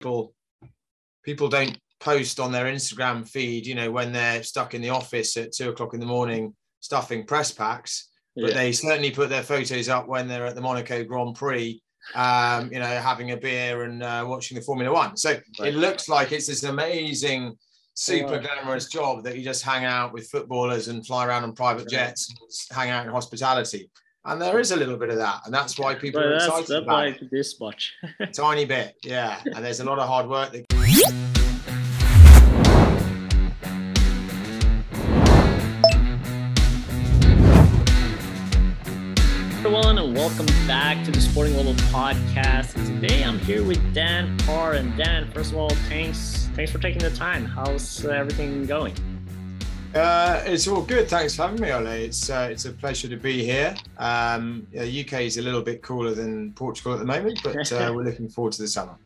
people people don't post on their Instagram feed, you know, when they're stuck in the office at two o'clock in the morning stuffing press packs, but yeah. they certainly put their photos up when they're at the Monaco Grand Prix, um, you know, having a beer and uh, watching the Formula One. So right. it looks like it's this amazing, super glamorous job that you just hang out with footballers and fly around on private jets, hang out in hospitality. And there is a little bit of that, and that's why people but are excited about like it. this much. Tiny bit, yeah. And there's a lot of hard work that. everyone, and welcome back to the Sporting Level podcast. Today I'm here with Dan Parr. And Dan, first of all, thanks thanks for taking the time. How's uh, everything going? Uh, it's all good. Thanks for having me, Ole. It's uh, it's a pleasure to be here. Um, yeah, UK is a little bit cooler than Portugal at the moment, but uh, we're looking forward to the summer.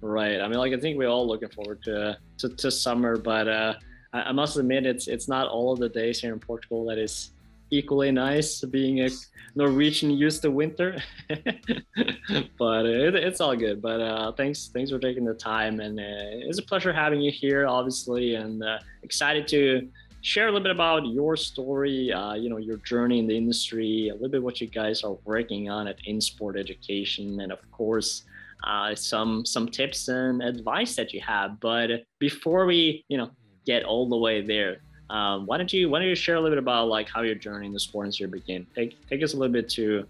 Right. I mean, like I think we're all looking forward to to, to summer, but uh, I, I, must admit it's it's not all of the days here in Portugal that is equally nice. Being a Norwegian used to winter, but it, it's all good. But uh, thanks thanks for taking the time, and uh, it's a pleasure having you here, obviously, and excited to share a little bit about your story, uh, you know, your journey in the industry, a little bit what you guys are working on at InSport Education, and of course, uh, some some tips and advice that you have. But before we, you know, get all the way there, um, why don't you why don't you share a little bit about like how your journey in the sport industry began? Take take us a little bit to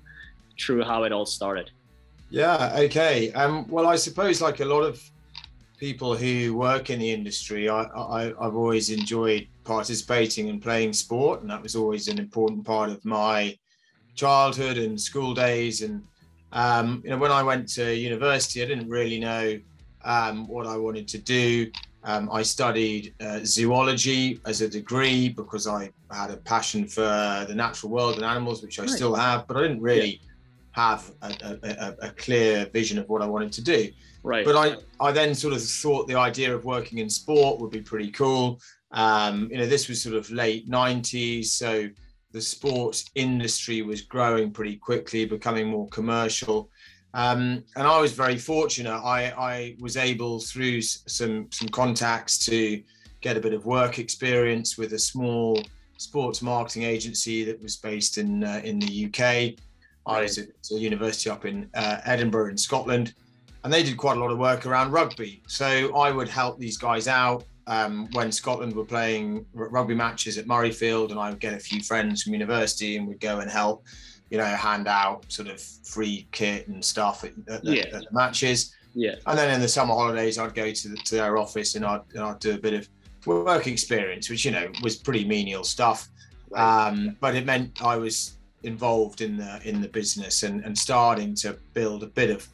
through how it all started. Yeah. Okay. Um, well, I suppose like a lot of people who work in the industry, I, I I've always enjoyed participating and playing sport, and that was always an important part of my childhood and school days. And um, you know, when I went to university, I didn't really know um, what I wanted to do. Um, I studied uh, zoology as a degree because I had a passion for the natural world and animals, which I right. still have, but I didn't really yeah. have a, a, a, clear vision of what I wanted to do. Right. But I, I then sort of thought the idea of working in sport would be pretty cool. Um, you know, this was sort of late 90s, so the sports industry was growing pretty quickly, becoming more commercial. Um, and I was very fortunate. I, I was able, through some some contacts, to get a bit of work experience with a small sports marketing agency that was based in uh, in the UK. I was at a university up in uh, Edinburgh in Scotland, and they did quite a lot of work around rugby. So I would help these guys out um, when Scotland were playing rugby matches at Murrayfield, and I would get a few friends from university, and we'd go and help, you know, hand out sort of free kit and stuff at, at, yeah. at the matches. Yeah. And then in the summer holidays, I'd go to, the, to their office and I'd, and I'd do a bit of work experience, which you know was pretty menial stuff. Right. Um, but it meant I was involved in the in the business and, and starting to build a bit of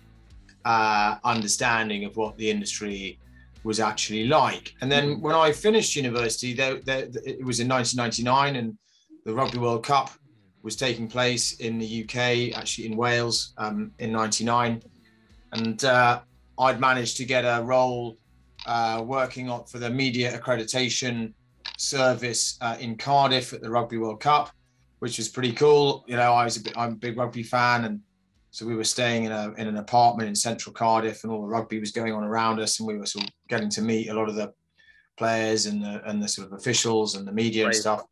uh, understanding of what the industry was actually like. And then when I finished university, there, there, it was in 1999, and the Rugby World Cup was taking place in the UK, actually in Wales, um, in '99, and uh, I'd managed to get a role uh, working for the media accreditation service uh, in Cardiff at the Rugby World Cup, which was pretty cool. You know, I was a bit, I'm a big rugby fan, and so we were staying in a in an apartment in central Cardiff, and all the rugby was going on around us, and we were sort of getting to meet a lot of the players and the and the sort of officials and the media right. and stuff.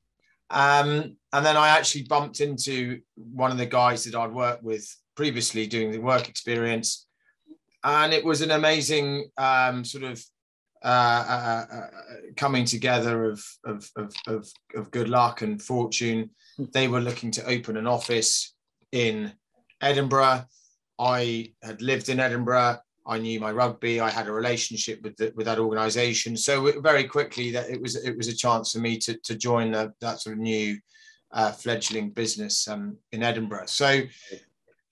Um, and then I actually bumped into one of the guys that I'd worked with previously doing the work experience, and it was an amazing um, sort of uh, uh, uh, coming together of, of, of, of, of good luck and fortune. Hmm. They were looking to open an office in Edinburgh. I had lived in Edinburgh. I knew my rugby. I had a relationship with the, with that organisation. So very quickly, that it was it was a chance for me to to join the, that sort of new uh, fledgling business um, in Edinburgh. So, you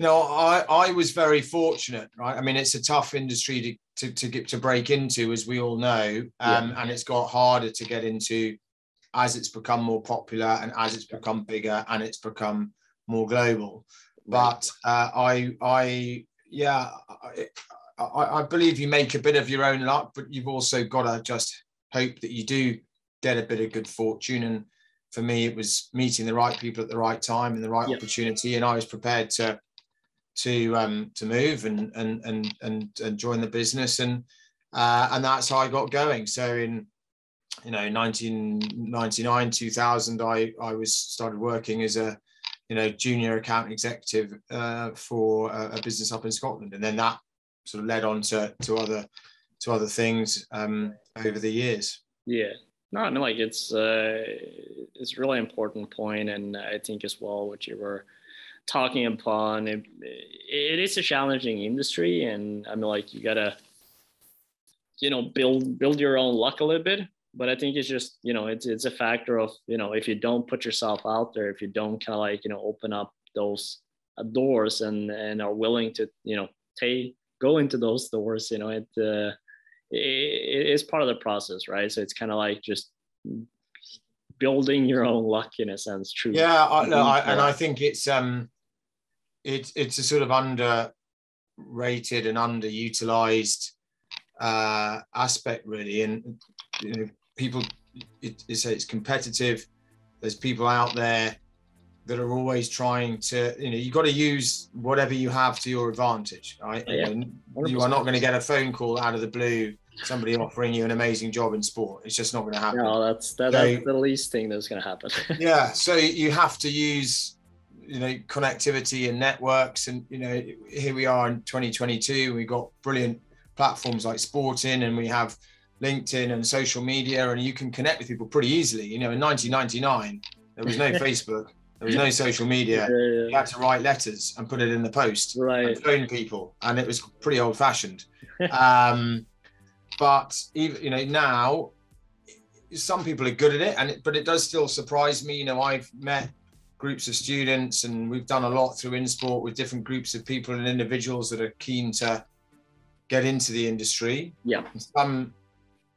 know, I I was very fortunate, right? I mean, it's a tough industry to to to get to break into, as we all know, um, yeah. and it's got harder to get into as it's become more popular and as it's become bigger and it's become more global. But uh, I, I, yeah, I, I, believe you make a bit of your own luck, but you've also got to just hope that you do get a bit of good fortune. And for me, it was meeting the right people at the right time and the right opportunity, and I was prepared to to um, to move and and and and and join the business. And uh, and that's how I got going. So in you know 1999 2000 I I was started working as a you know junior account executive uh, for a, a, business up in Scotland, and then that sort of led on to to other to other things um, over the years. Yeah, no, mean like it's uh, it's really important point, and I think as well what you were talking upon it, it is a challenging industry, and I mean like you gotta you know build build your own luck a little bit but I think it's just you know it's it's a factor of you know if you don't put yourself out there, if you don't kind of like you know open up those uh, doors and and are willing to you know take go into those doors, you know it, uh, it it's part of the process, right? So it's kind of like just building your own luck in a sense. True. Yeah, I, no, I, and I think it's um it's it's a sort of underrated and underutilized uh, aspect really and you know people it, it's, it's competitive. There's people out there that are always trying to you know you got to use whatever you have to your advantage right? Yeah, you are not going to get a phone call out of the blue somebody offering you an amazing job in sport. It's just not going to happen. No that's that, so, that's the least thing that's going to happen. Yeah so you have to use you know connectivity and networks. And you know here we are in 2022 we've got brilliant platforms like sporting and we have LinkedIn and social media, and you can connect with people pretty easily. You know, in 1999, there was no Facebook, there was no social media. Yeah, yeah. You had to write letters and put it in the post, right? And phone people, and it was pretty old-fashioned. um, but even you know now, some people are good at it, and it, but it does still surprise me. You know, I've met groups of students, and we've done a lot through InSport with different groups of people and individuals that are keen to get into the industry. Yeah. Some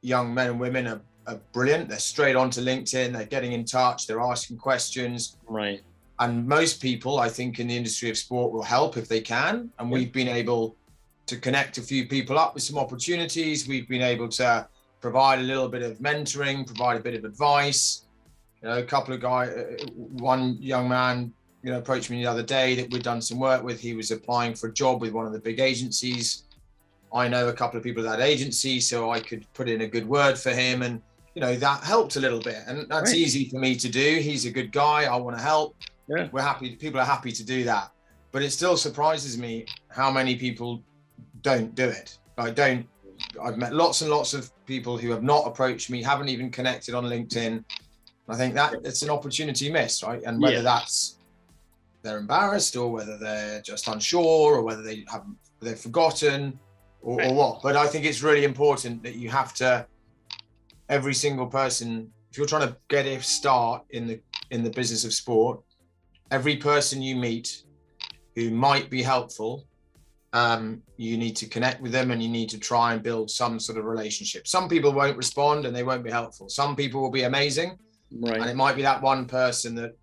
young men and women are, are brilliant. They're straight onto LinkedIn. They're getting in touch. They're asking questions. Right. And most people, I think, in the industry of sport will help if they can. And we've been able to connect a few people up with some opportunities. We've been able to provide a little bit of mentoring, provide a bit of advice. You know, a couple of guys, uh, one young man, you know, approached me the other day that we'd done some work with. He was applying for a job with one of the big agencies I know a couple of people at that agency, so I could put in a good word for him, and you know that helped a little bit, and that's right. easy for me to do. He's a good guy. I want to help. Yeah. We're happy. People are happy to do that, but it still surprises me how many people don't do it. I don't. I've met lots and lots of people who have not approached me, haven't even connected on LinkedIn. I think that it's an opportunity missed, right? And whether yeah. that's they're embarrassed or whether they're just unsure or whether they haven't they've forgotten or, or what. But I think it's really important that you have to every single person if you're trying to get a start in the in the business of sport every person you meet who might be helpful um, you need to connect with them and you need to try and build some sort of relationship some people won't respond and they won't be helpful some people will be amazing right. and it might be that one person that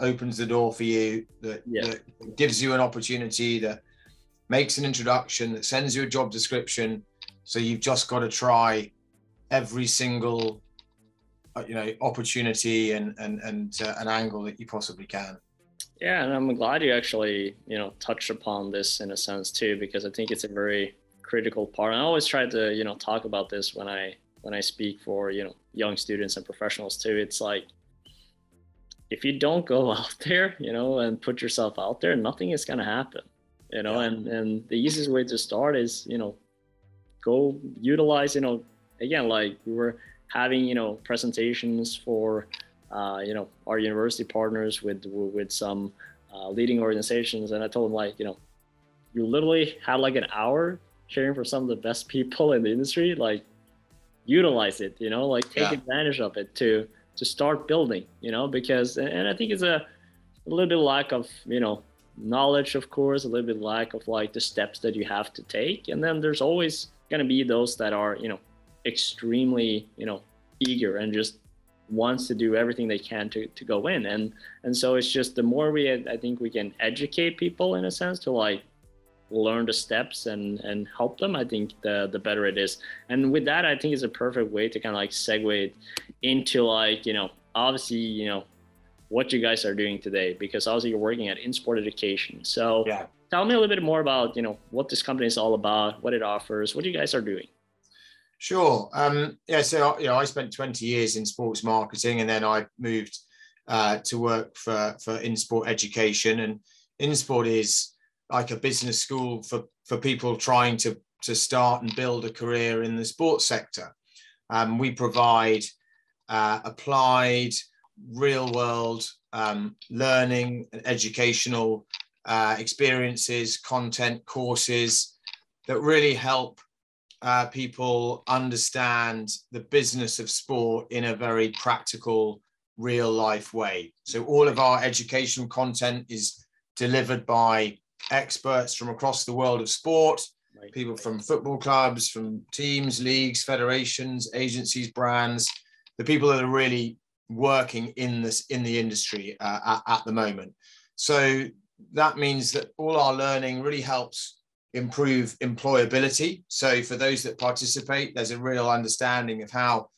opens the door for you that, yeah. that gives you an opportunity that makes an introduction, that sends you a job description. So you've just got to try every single, uh, you know, opportunity and and and uh, an angle that you possibly can. Yeah, and I'm glad you actually, you know, touched upon this in a sense too, because I think it's a very critical part. And I always try to, you know, talk about this when I when I speak for, you know, young students and professionals too. It's like if you don't go out there, you know, and put yourself out there, nothing is gonna happen you know, yeah. and and the easiest way to start is you know, go utilize you know again like we were having you know presentations for uh, you know our university partners with with some uh, leading organizations, and I told them like you know, you literally had like an hour sharing for some of the best people in the industry, like utilize it, you know, like take yeah. advantage of it to to start building, you know, because and I think it's a, a little bit lack of you know knowledge of course a little bit lack of like the steps that you have to take. And then there's always going to be those that are you know extremely you know eager and just wants to do everything they can to, to go in. And and so it's just the more we i think we can educate people in a sense to like learn the steps and and help them i think the the better it is. And with that i think it's a perfect way to kind of like segue into like you know obviously you know what you guys are doing today because obviously you're working at InSport Education. So yeah. tell me a little bit more about, you know, what this company is all about, what it offers, what you guys are doing. Sure. Um, yeah. So you know, I spent 20 years in sports marketing, and then I moved uh, to work for for InSport Education, and InSport is like a business school for for people trying to to start and build a career in the sports sector. Um, we provide uh, applied, real world um, learning and educational uh, experiences, content, courses that really help uh, people understand the business of sport in a very practical, real life way. So, all of our educational content is delivered by experts from across the world of sport, right. people from football clubs, from teams, leagues, federations, agencies, brands, the people that are really working in this in the industry uh, at, at the moment. So that means that all our learning really helps improve employability. So for those that participate, there's a real understanding of how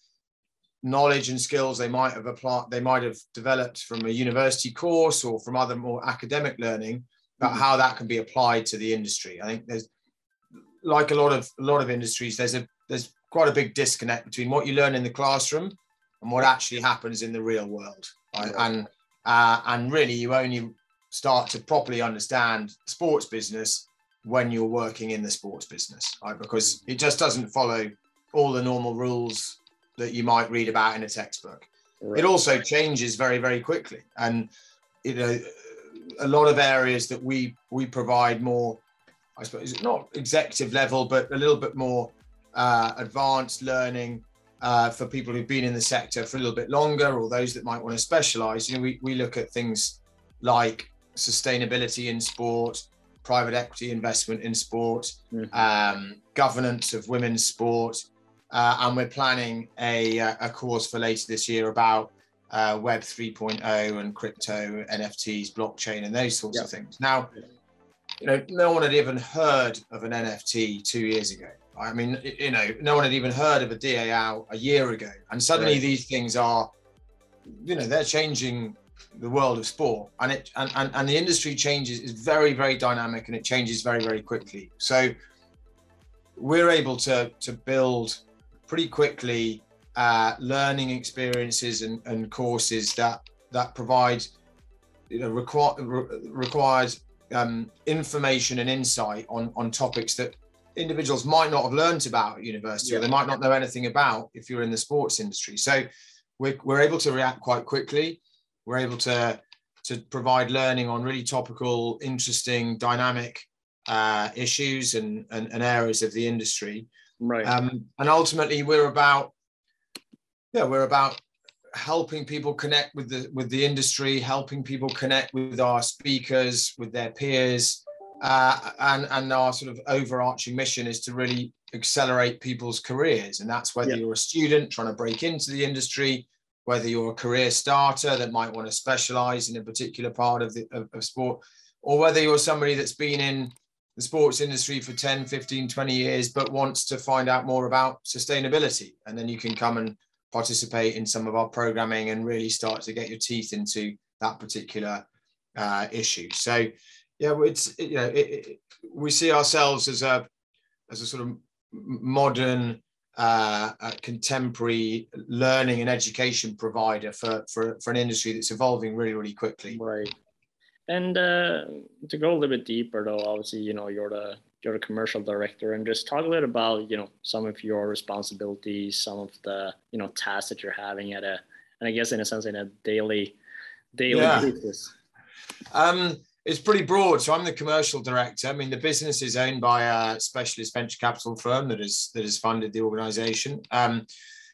knowledge and skills they might have applied, they might have developed from a university course or from other more academic learning, about mm-hmm. how that can be applied to the industry. I think there's like a lot of a lot of industries, there's a there's quite a big disconnect between what you learn in the classroom and what actually happens in the real world. Right? And uh, and really, you only start to properly understand sports business when you're working in the sports business, right? Because it just doesn't follow all the normal rules that you might read about in a textbook. Right. It also changes very, very quickly, and you know, a lot of areas that we we provide more, I suppose, not executive level, but a little bit more uh, advanced learning uh, for people who've been in the sector for a little bit longer, or those that might want to specialize. You know, we we look at things like sustainability in sport, private equity investment in sport, mm-hmm. um, governance of women's sport, uh, and we're planning a, uh, a course for later this year about uh, Web 3.0 and crypto, NFTs, blockchain, and those sorts of things. Now, you know, no one had even heard of an NFT two years ago. I mean, you know, no one had even heard of a DAO a year ago, and suddenly right. these things are, you know, they're changing the world of sport. And it and, and, and the industry changes is very very dynamic and it changes very very quickly. So we're able to to build pretty quickly uh, learning experiences and, and courses that that provide you know require re- requires um, information and insight on on topics that individuals might not have learned about at university yeah. or they might not know anything about if you're in the sports industry so we're, we're able to react quite quickly we're able to to provide learning on really topical, interesting, dynamic uh, issues and, and, and areas of the industry. Right. Um, and ultimately, we're about yeah, we're about helping people connect with the with the industry, helping people connect with our speakers, with their peers, uh, and and our sort of overarching mission is to really accelerate people's careers, and that's whether you're a student trying to break into the industry, whether you're a career starter that might want to specialize in a particular part of the of, of, sport or whether you're somebody that's been in the sports industry for 10 15 20 years but wants to find out more about sustainability. And then you can come and participate in some of our programming and really start to get your teeth into that particular uh, issue. So yeah it's you know it, it, we see ourselves as a as a sort of modern uh, contemporary learning and education provider for, for, for an industry that's evolving really, really quickly. Right. And uh, to go a little bit deeper, though, obviously, you know, you're the you're the commercial director, and just talk a little about, you know, some of your responsibilities, some of the, you know, tasks that you're having at a, and I guess in a sense, in a daily, daily yeah. basis. Um, it's pretty broad. So I'm the commercial director. I mean, the business is owned by a specialist venture capital firm that has that has funded the organization. Um,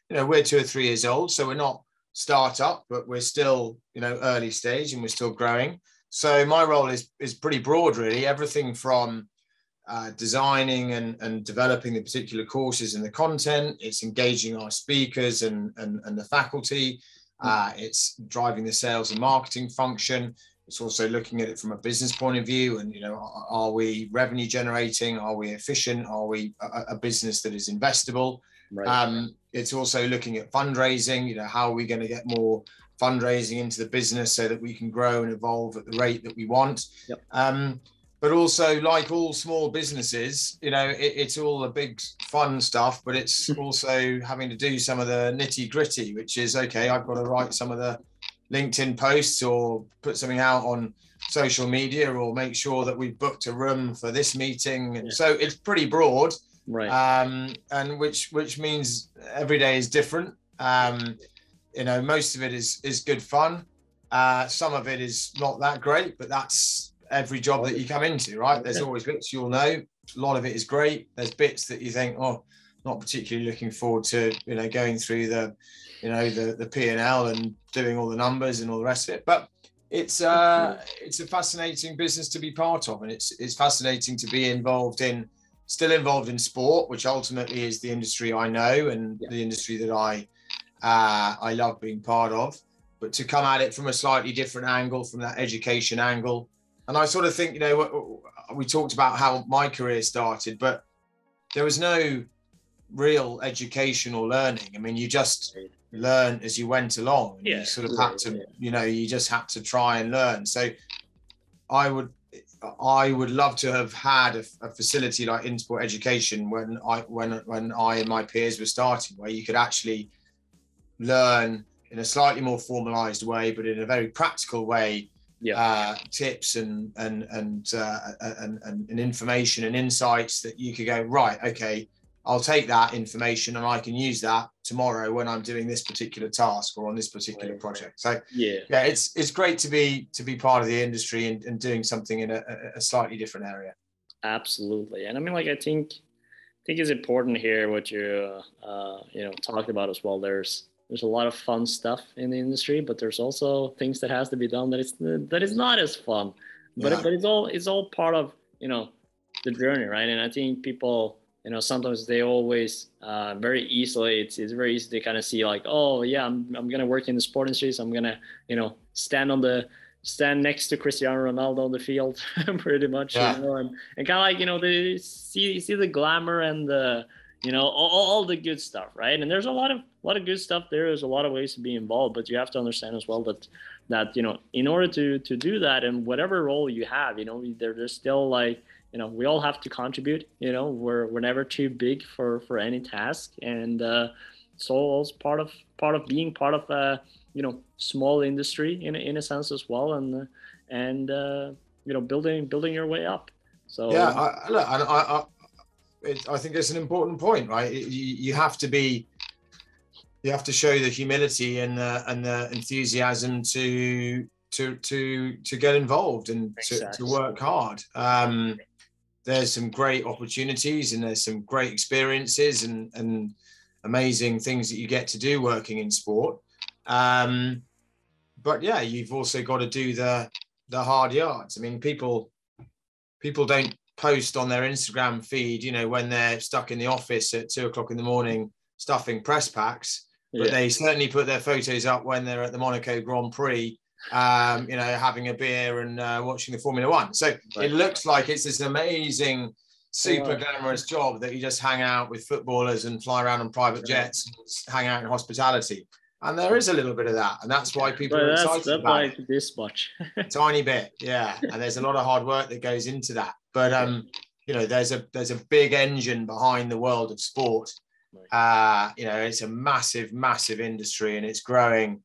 you know, we're two or three years old, so we're not startup, but we're still you know early stage and we're still growing. So my role is is pretty broad, really. Everything from uh, designing and, and developing the particular courses and the content. It's engaging our speakers and, and, and the faculty. Uh, it's driving the sales and marketing function. It's also looking at it from a business point of view, and you know, are we revenue generating? Are we efficient? Are we a, a business that is investable? Right. Um, it's also looking at fundraising. You know, how are we going to get more fundraising into the business so that we can grow and evolve at the rate that we want? Yep. Um, but also like all small businesses, you know, it, it's all the big fun stuff, but it's also having to do some of the nitty gritty, which is okay. I've got to write some of the LinkedIn posts or put something out on social media or make sure that we've booked a room for this meeting. Yeah. so it's pretty broad, right? Um, and which which means every day is different. Um, you know, most of it is is good fun. Uh, some of it is not that great, but that's every job that you come into, right? There's always bits you'll know. A lot of it is great. There's bits that you think, oh, not particularly looking forward to, you know, going through the, you know, the the P and L and doing all the numbers and all the rest of it. But it's uh it's a fascinating business to be part of, and it's it's fascinating to be involved in, still involved in sport, which ultimately is the industry I know and yeah. the industry that I uh, I love being part of. But to come at it from a slightly different angle, from that education angle, and I sort of think, you know, we talked about how my career started, but there was no real education or learning. I mean, you just learn as you went along. Yeah. You sort of had to, you know, you just had to try and learn. So I would I would love to have had a, a, facility like InSport Education when I when when I and my peers were starting, where you could actually learn in a slightly more formalized way, but in a very practical way, yeah. uh, tips and and and, uh, and and and information and insights that you could go right. Okay, I'll take that information and I can use that tomorrow when I'm doing this particular task or on this particular project. So yeah, yeah, it's it's great to be to be part of the industry and, and doing something in a, a slightly different area. Absolutely, and I mean, like I think I think it's important here what you uh, you know talked about as well. There's there's a lot of fun stuff in the industry, but there's also things that has to be done that is that is not as fun. But yeah. but it's all it's all part of you know the journey, right? And I think people you know sometimes they always uh, very easily it's, it's very easy to kind of see like oh yeah I'm, I'm gonna work in the sport industry so I'm gonna you know stand on the stand next to Cristiano Ronaldo on the field pretty much yeah. you know and, and kind of like you know they see see the glamour and the you know all, all the good stuff right? And there's a lot of a lot of good stuff there. There's a lot of ways to be involved but you have to understand as well that that you know in order to to do that and whatever role you have you know there, there's still like you know we all have to contribute you know we're we're never too big for for any task. And uh so it's part of part of being part of a you know small industry in a, in a sense as well. And and uh you know building building your way up. So yeah I, look, I, I, it, I think it's an important point, right? You, you, have to be, you have to show the humility and the and the enthusiasm to to to to get involved and to, to work hard. Um, there's some great opportunities and there's some great experiences and and amazing things that you get to do working in sport. Um, but yeah, you've also got to do the the hard yards. I mean, people people don't post on their Instagram feed, you know, when they're stuck in the office at two o'clock in the morning stuffing press packs. But yeah. they certainly put their photos up when they're at the Monaco Grand Prix, um, you know, having a beer and uh, watching the Formula One. So right. it looks like it's this amazing, super glamorous job that you just hang out with footballers and fly around on private jets, and hang out in hospitality. And there is a little bit of that, and that's why people but are excited that's about it. this much. Tiny bit, yeah. And there's a lot of hard work that goes into that. But um, you know, there's a there's a big engine behind the world of sport. Uh, you know, it's a massive, massive industry, and it's growing.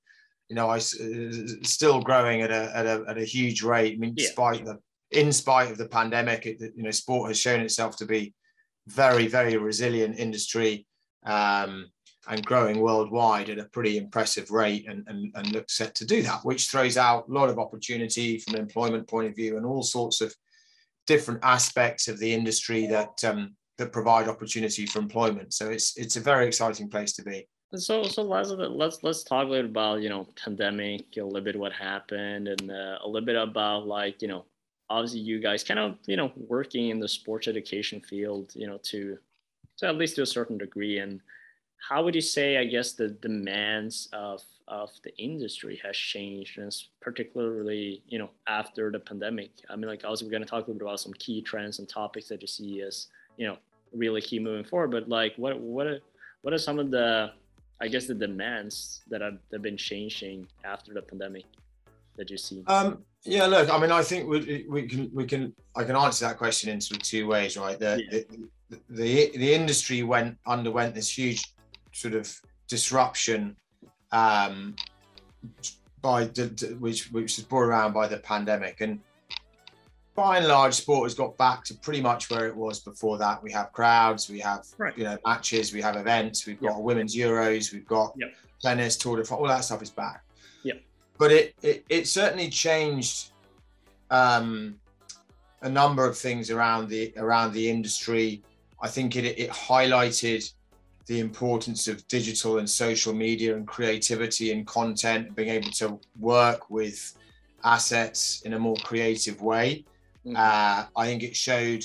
You know, I still growing at a at a, at a huge rate. I mean, yeah. despite the in spite of the pandemic, it, you know, sport has shown itself to be very, very resilient industry. Um, and growing worldwide at a pretty impressive rate and, and, and looks set to do that, which throws out a lot of opportunity from an employment point of view and all sorts of different aspects of the industry that um, that provide opportunity for employment. So it's it's a very exciting place to be. So so let's let's let's talk a little about you know pandemic, a little bit what happened, and uh, a little bit about like you know obviously you guys kind of you know working in the sports education field, you know to to at least to a certain degree. And how would you say i guess the demands of of the industry has changed and particularly you know after the pandemic? I mean like also we're going to talk a little bit about some key trends and topics that you see as you know really key moving forward but like what what what are some of the i guess the demands that have, have been changing after the pandemic that you see um Yeah, look, I mean, I think we, we can we can I can answer that question in sort of two ways, right? The, yeah. the, the the industry went underwent this huge sort of disruption um, by which which was brought around by the pandemic, and by and large, sport has got back to pretty much where it was before that. We have crowds, we have right. you know matches, we have events, we've got yep. women's Euros, we've got yep. tennis, Tour de France, all that stuff is back. Yeah, but it it, it certainly changed um, a number of things around the around the industry. I think it it highlighted the importance of digital and social media and creativity and content, being able to work with assets in a more creative way. Mm-hmm. Uh, I think it showed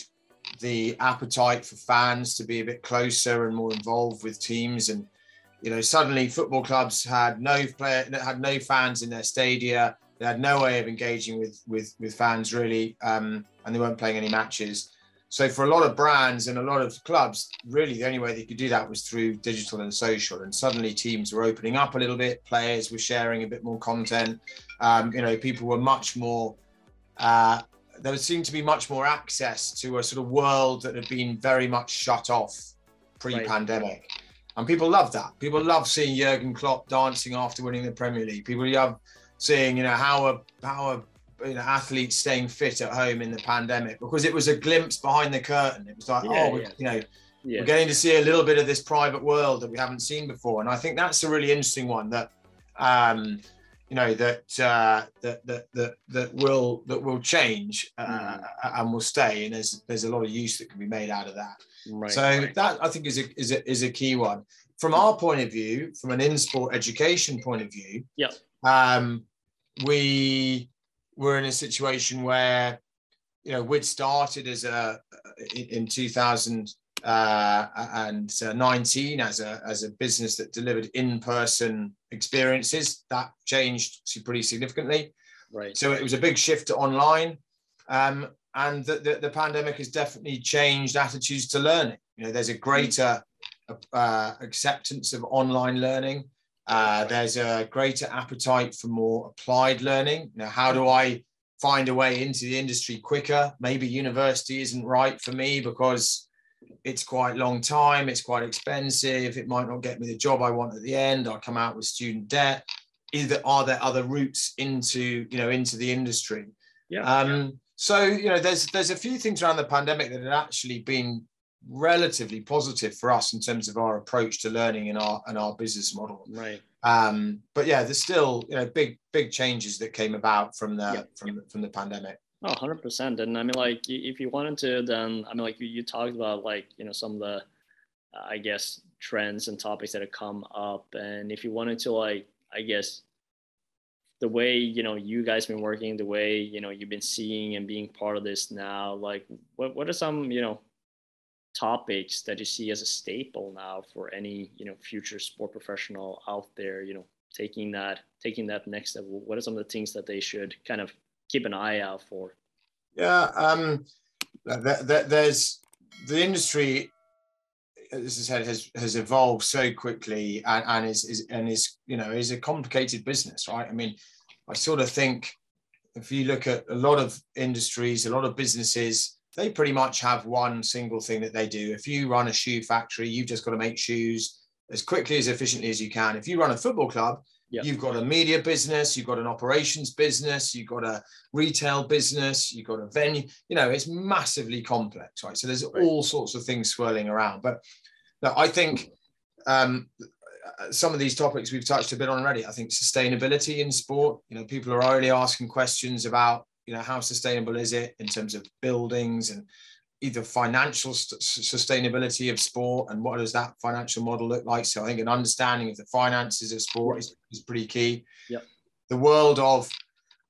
the appetite for fans to be a bit closer and more involved with teams. And you know, suddenly football clubs had no player, had no fans in their stadia. They had no way of engaging with with with fans really, um, and they weren't playing any matches. So for a lot of brands and a lot of clubs, really the only way they could do that was through digital and social. And suddenly teams were opening up a little bit, players were sharing a bit more content. Um, you know, people were much more. Uh, there seemed to be much more access to a sort of world that had been very much shut off pre-pandemic. Right. And people love that. People love seeing Jurgen Klopp dancing after winning the Premier League. People love seeing, you know, how a how a you know, athletes staying fit at home in the pandemic because it was a glimpse behind the curtain. It was like, yeah, oh, yeah. you know, yeah. we're getting to see a little bit of this private world that we haven't seen before. And I think that's a really interesting one that, um, you know, that, uh, that, that, that, that will, that will change uh, mm. and will stay. And there's, there's a lot of use that can be made out of that. Right, so right. that I think is a, is a, is a key one from our point of view, from an in-sport education point of view. Yeah. Um, we we're in a situation where you know we'd started as a in, in 2019 uh, as a as a business that delivered in-person experiences. That changed pretty significantly. Right. So it was a big shift to online um, and the, the, the, pandemic has definitely changed attitudes to learning. You know there's a greater uh, acceptance of online learning. Uh, there's a greater appetite for more applied learning. you Now, how do I find a way into the industry quicker? Maybe university isn't right for me because it's quite long time, it's quite expensive, it might not get me the job I want at the end. I come out with student debt. Either are there other routes into you know into the industry? Yeah. Um, yeah. So you know, there's there's a few things around the pandemic that had actually been relatively positive for us in terms of our approach to learning in our and our business model. Right. Um, but yeah, there's still you know big big changes that came about from the yeah. from the, from the pandemic. Oh, 100%. And I mean, like, if you wanted to, then, I mean, like, you, you talked about, like, you know, some of the, I guess, trends and topics that have come up. And if you wanted to, like, I guess, the way, you know, you guys been working, the way, you know, you've been seeing and being part of this now, like, what, what are some, you know, topics that you see as a staple now for any you know future sport professional out there you know taking that taking that next level what are some of the things that they should kind of keep an eye out for yeah um there's the industry as I said, has has evolved so quickly and, and is, is and is you know is a complicated business, right? I mean, I sort of think if you look at a lot of industries, a lot of businesses, they pretty much have one single thing that they do. If you run a shoe factory, you've just got to make shoes as quickly as efficiently as you can. If you run a football club, yep. you've got a media business, you've got an operations business, you've got a retail business, you've got a venue. You know, it's massively complex, right? So there's right. all sorts of things swirling around. But no, I think um, some of these topics we've touched a bit on already. I think sustainability in sport. You know, people are already asking questions about you know how sustainable is it in terms of buildings and either financial st- sustainability of sport and what does that financial model look like? So i think an understanding of the finances of sport is, is pretty key. Yep. the world of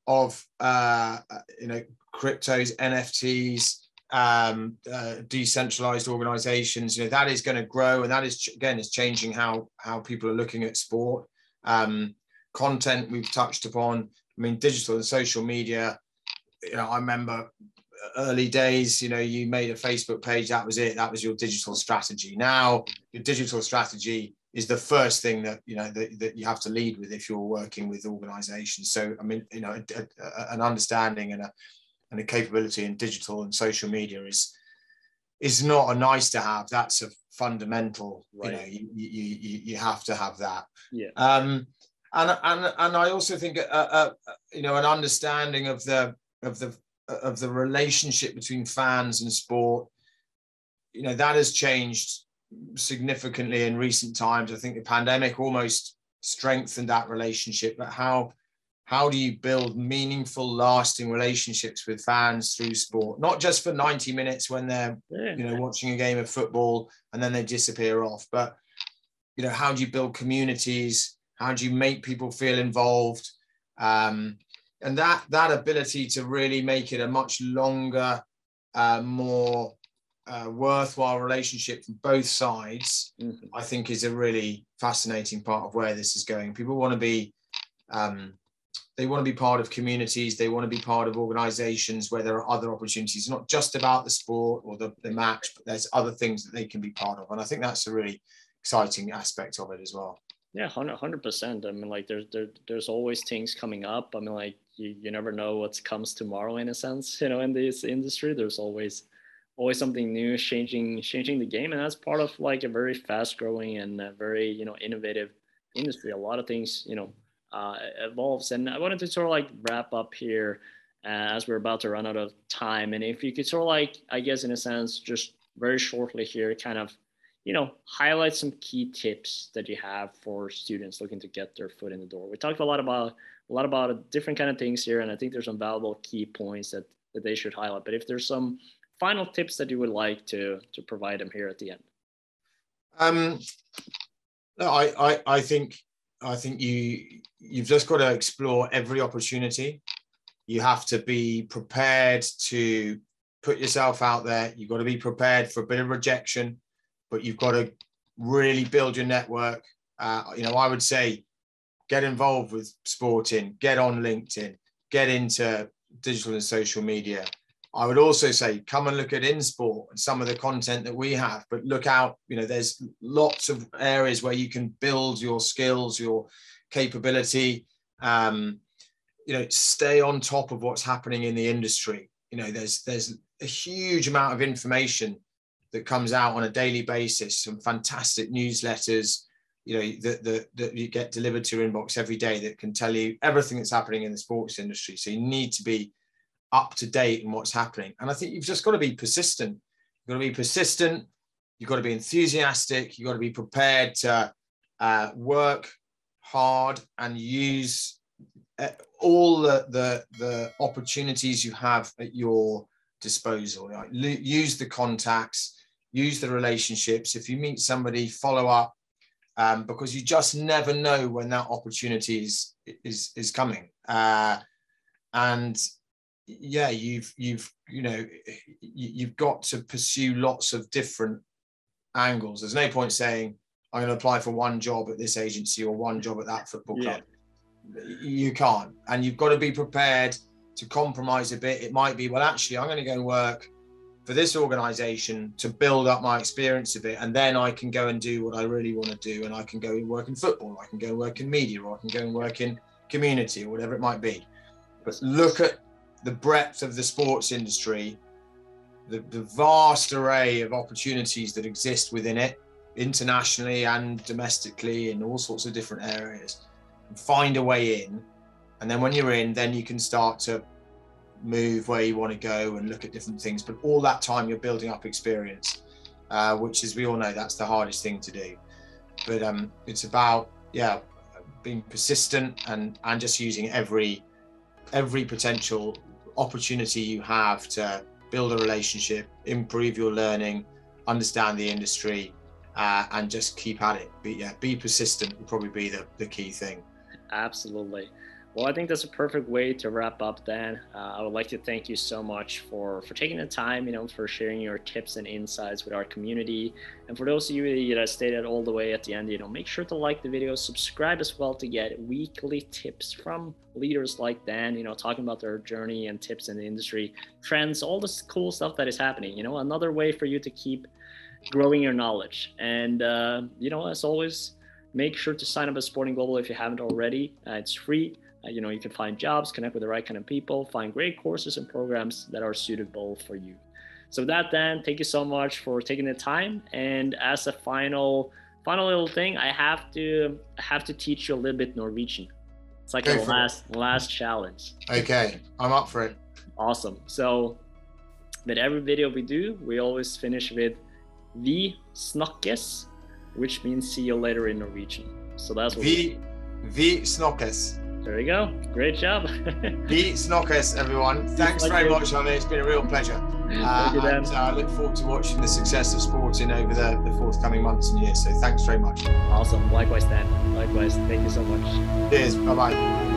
of uh, you know cryptos nfts um, uh, decentralized organizations you know that is going to grow and that is again is changing how how people are looking at sport. Um, content we've touched upon i mean digital and social media you know, I remember early days, you know, you made a Facebook page, that was it, that was your digital strategy. Now, your digital strategy is the first thing that you know that, that you have to lead with if you're working with organizations so i mean you know a, a, an understanding and a and a capability in digital and social media is is not a nice to have that's a fundamental right. you know you, you you you have to have that yeah um and and and i also think a, a, you know an understanding of the of the of the relationship between fans and sport you know that has changed significantly in recent times. I think the pandemic almost strengthened that relationship. But how how do you build meaningful, lasting relationships with fans through sport? Not just for 90 minutes when they're yeah. you know watching a game of football and then they disappear off, but you know how do you build communities? How do you make people feel involved? Um, and that that ability to really make it a much longer, uh, more uh, worthwhile relationship from both sides, mm-hmm. I think is a really fascinating part of where this is going. People want to be, um, they want to be part of communities. They want to be part of organizations where there are other opportunities, not just about the sport or the, the match, but there's other things that they can be part of. And I think that's a really exciting aspect of it as well. Yeah, 100 percent. I mean, like there's there, there's always things coming up. I mean, like you, you never know what comes tomorrow in a sense. You know, in this industry, there's always always something new, changing changing the game, and that's part of like a very fast growing and very you know innovative industry. A lot of things you know uh, evolves, and I wanted to sort of like wrap up here uh, as we're about to run out of time, and if you could sort of like I guess in a sense just very shortly here, kind of you know highlight some key tips that you have for students looking to get their foot in the door. We talked a lot about a lot about different kind of things here, and I think there's some valuable key points that that they should highlight. But if there's some final tips that you would like to to provide them here at the end? Um, no, I, I I think I think you you've just got to explore every opportunity. You have to be prepared to put yourself out there. You've got to be prepared for a bit of rejection, but you've got to really build your network. Uh, you know, I would say get involved with sporting, get on LinkedIn, get into digital and social media, I would also say come and look at InSport and some of the content that we have, but look out, you know, there's lots of areas where you can build your skills, your capability, um, you know, stay on top of what's happening in the industry. You know, there's there's a huge amount of information that comes out on a daily basis, some fantastic newsletters, you know, that, that, that you get delivered to your inbox every day that can tell you everything that's happening in the sports industry. So you need to be up to date in what's happening. And I think you've just got to be persistent. You've got to be persistent. You've got to be enthusiastic. You've got to be prepared to uh, work hard and use uh, all the, the, the opportunities you have at your disposal. Right? Use the contacts, use the relationships. If you meet somebody, follow up um, because you just never know when that opportunity is is, is coming. Uh, and yeah you've you've you know you've got to pursue lots of different angles there's no point saying i'm going to apply for one job at this agency or one job at that football club yeah. you can't and you've got to be prepared to compromise a bit it might be well actually i'm going to go and work for this organization to build up my experience of it and then i can go and do what i really want to do and i can go and work in football i can go and work in media or i can go and work in community or whatever it might be but look at the breadth of the sports industry, the, the vast array of opportunities that exist within it, internationally and domestically in all sorts of different areas, find a way in. And then when you're in, then you can start to move where you want to go and look at different things. But all that time, you're building up experience, uh, which, as we all know, that's the hardest thing to do. But um, it's about, yeah, being persistent and, and just using every every potential opportunity you have to build a relationship, improve your learning, understand the industry, uh, and just keep at it. Be, yeah, be persistent would probably be the, the key thing. Absolutely. Well, I think that's a perfect way to wrap up. Dan, uh, I would like to thank you so much for for taking the time, you know, for sharing your tips and insights with our community. And for those of you that stayed at all the way at the end, you know, make sure to like the video, subscribe as well to get weekly tips from leaders like Dan. You know, talking about their journey and tips in the industry, trends, all this cool stuff that is happening. You know, another way for you to keep growing your knowledge. And uh, you know, as always make sure to sign up at Sporting Global if you haven't already. Uh, it's free. Uh, you know, you can find jobs, connect with the right kind of people, find great courses and programs that are suitable for you. So with that, Dan, thank you so much for taking the time. And as a final, final little thing, I have to I have to teach you a little bit Norwegian. It's like Go a last last challenge. Okay, I'm up for it. Awesome. So with every video we do, we always finish with Vi snakkes, which means see you later in Norwegian. So that's what we, Vi, vi snakkes. There you go. Great job. Vi snakkes, everyone. Thanks Thank very you. much, Ollie. It's been a real pleasure. Uh, Thank you, and uh, I look forward to watching the success of sporting over the, the forthcoming months and years. So thanks very much. Awesome. Likewise, Dan. Likewise. Thank you so much. Cheers. Bye bye.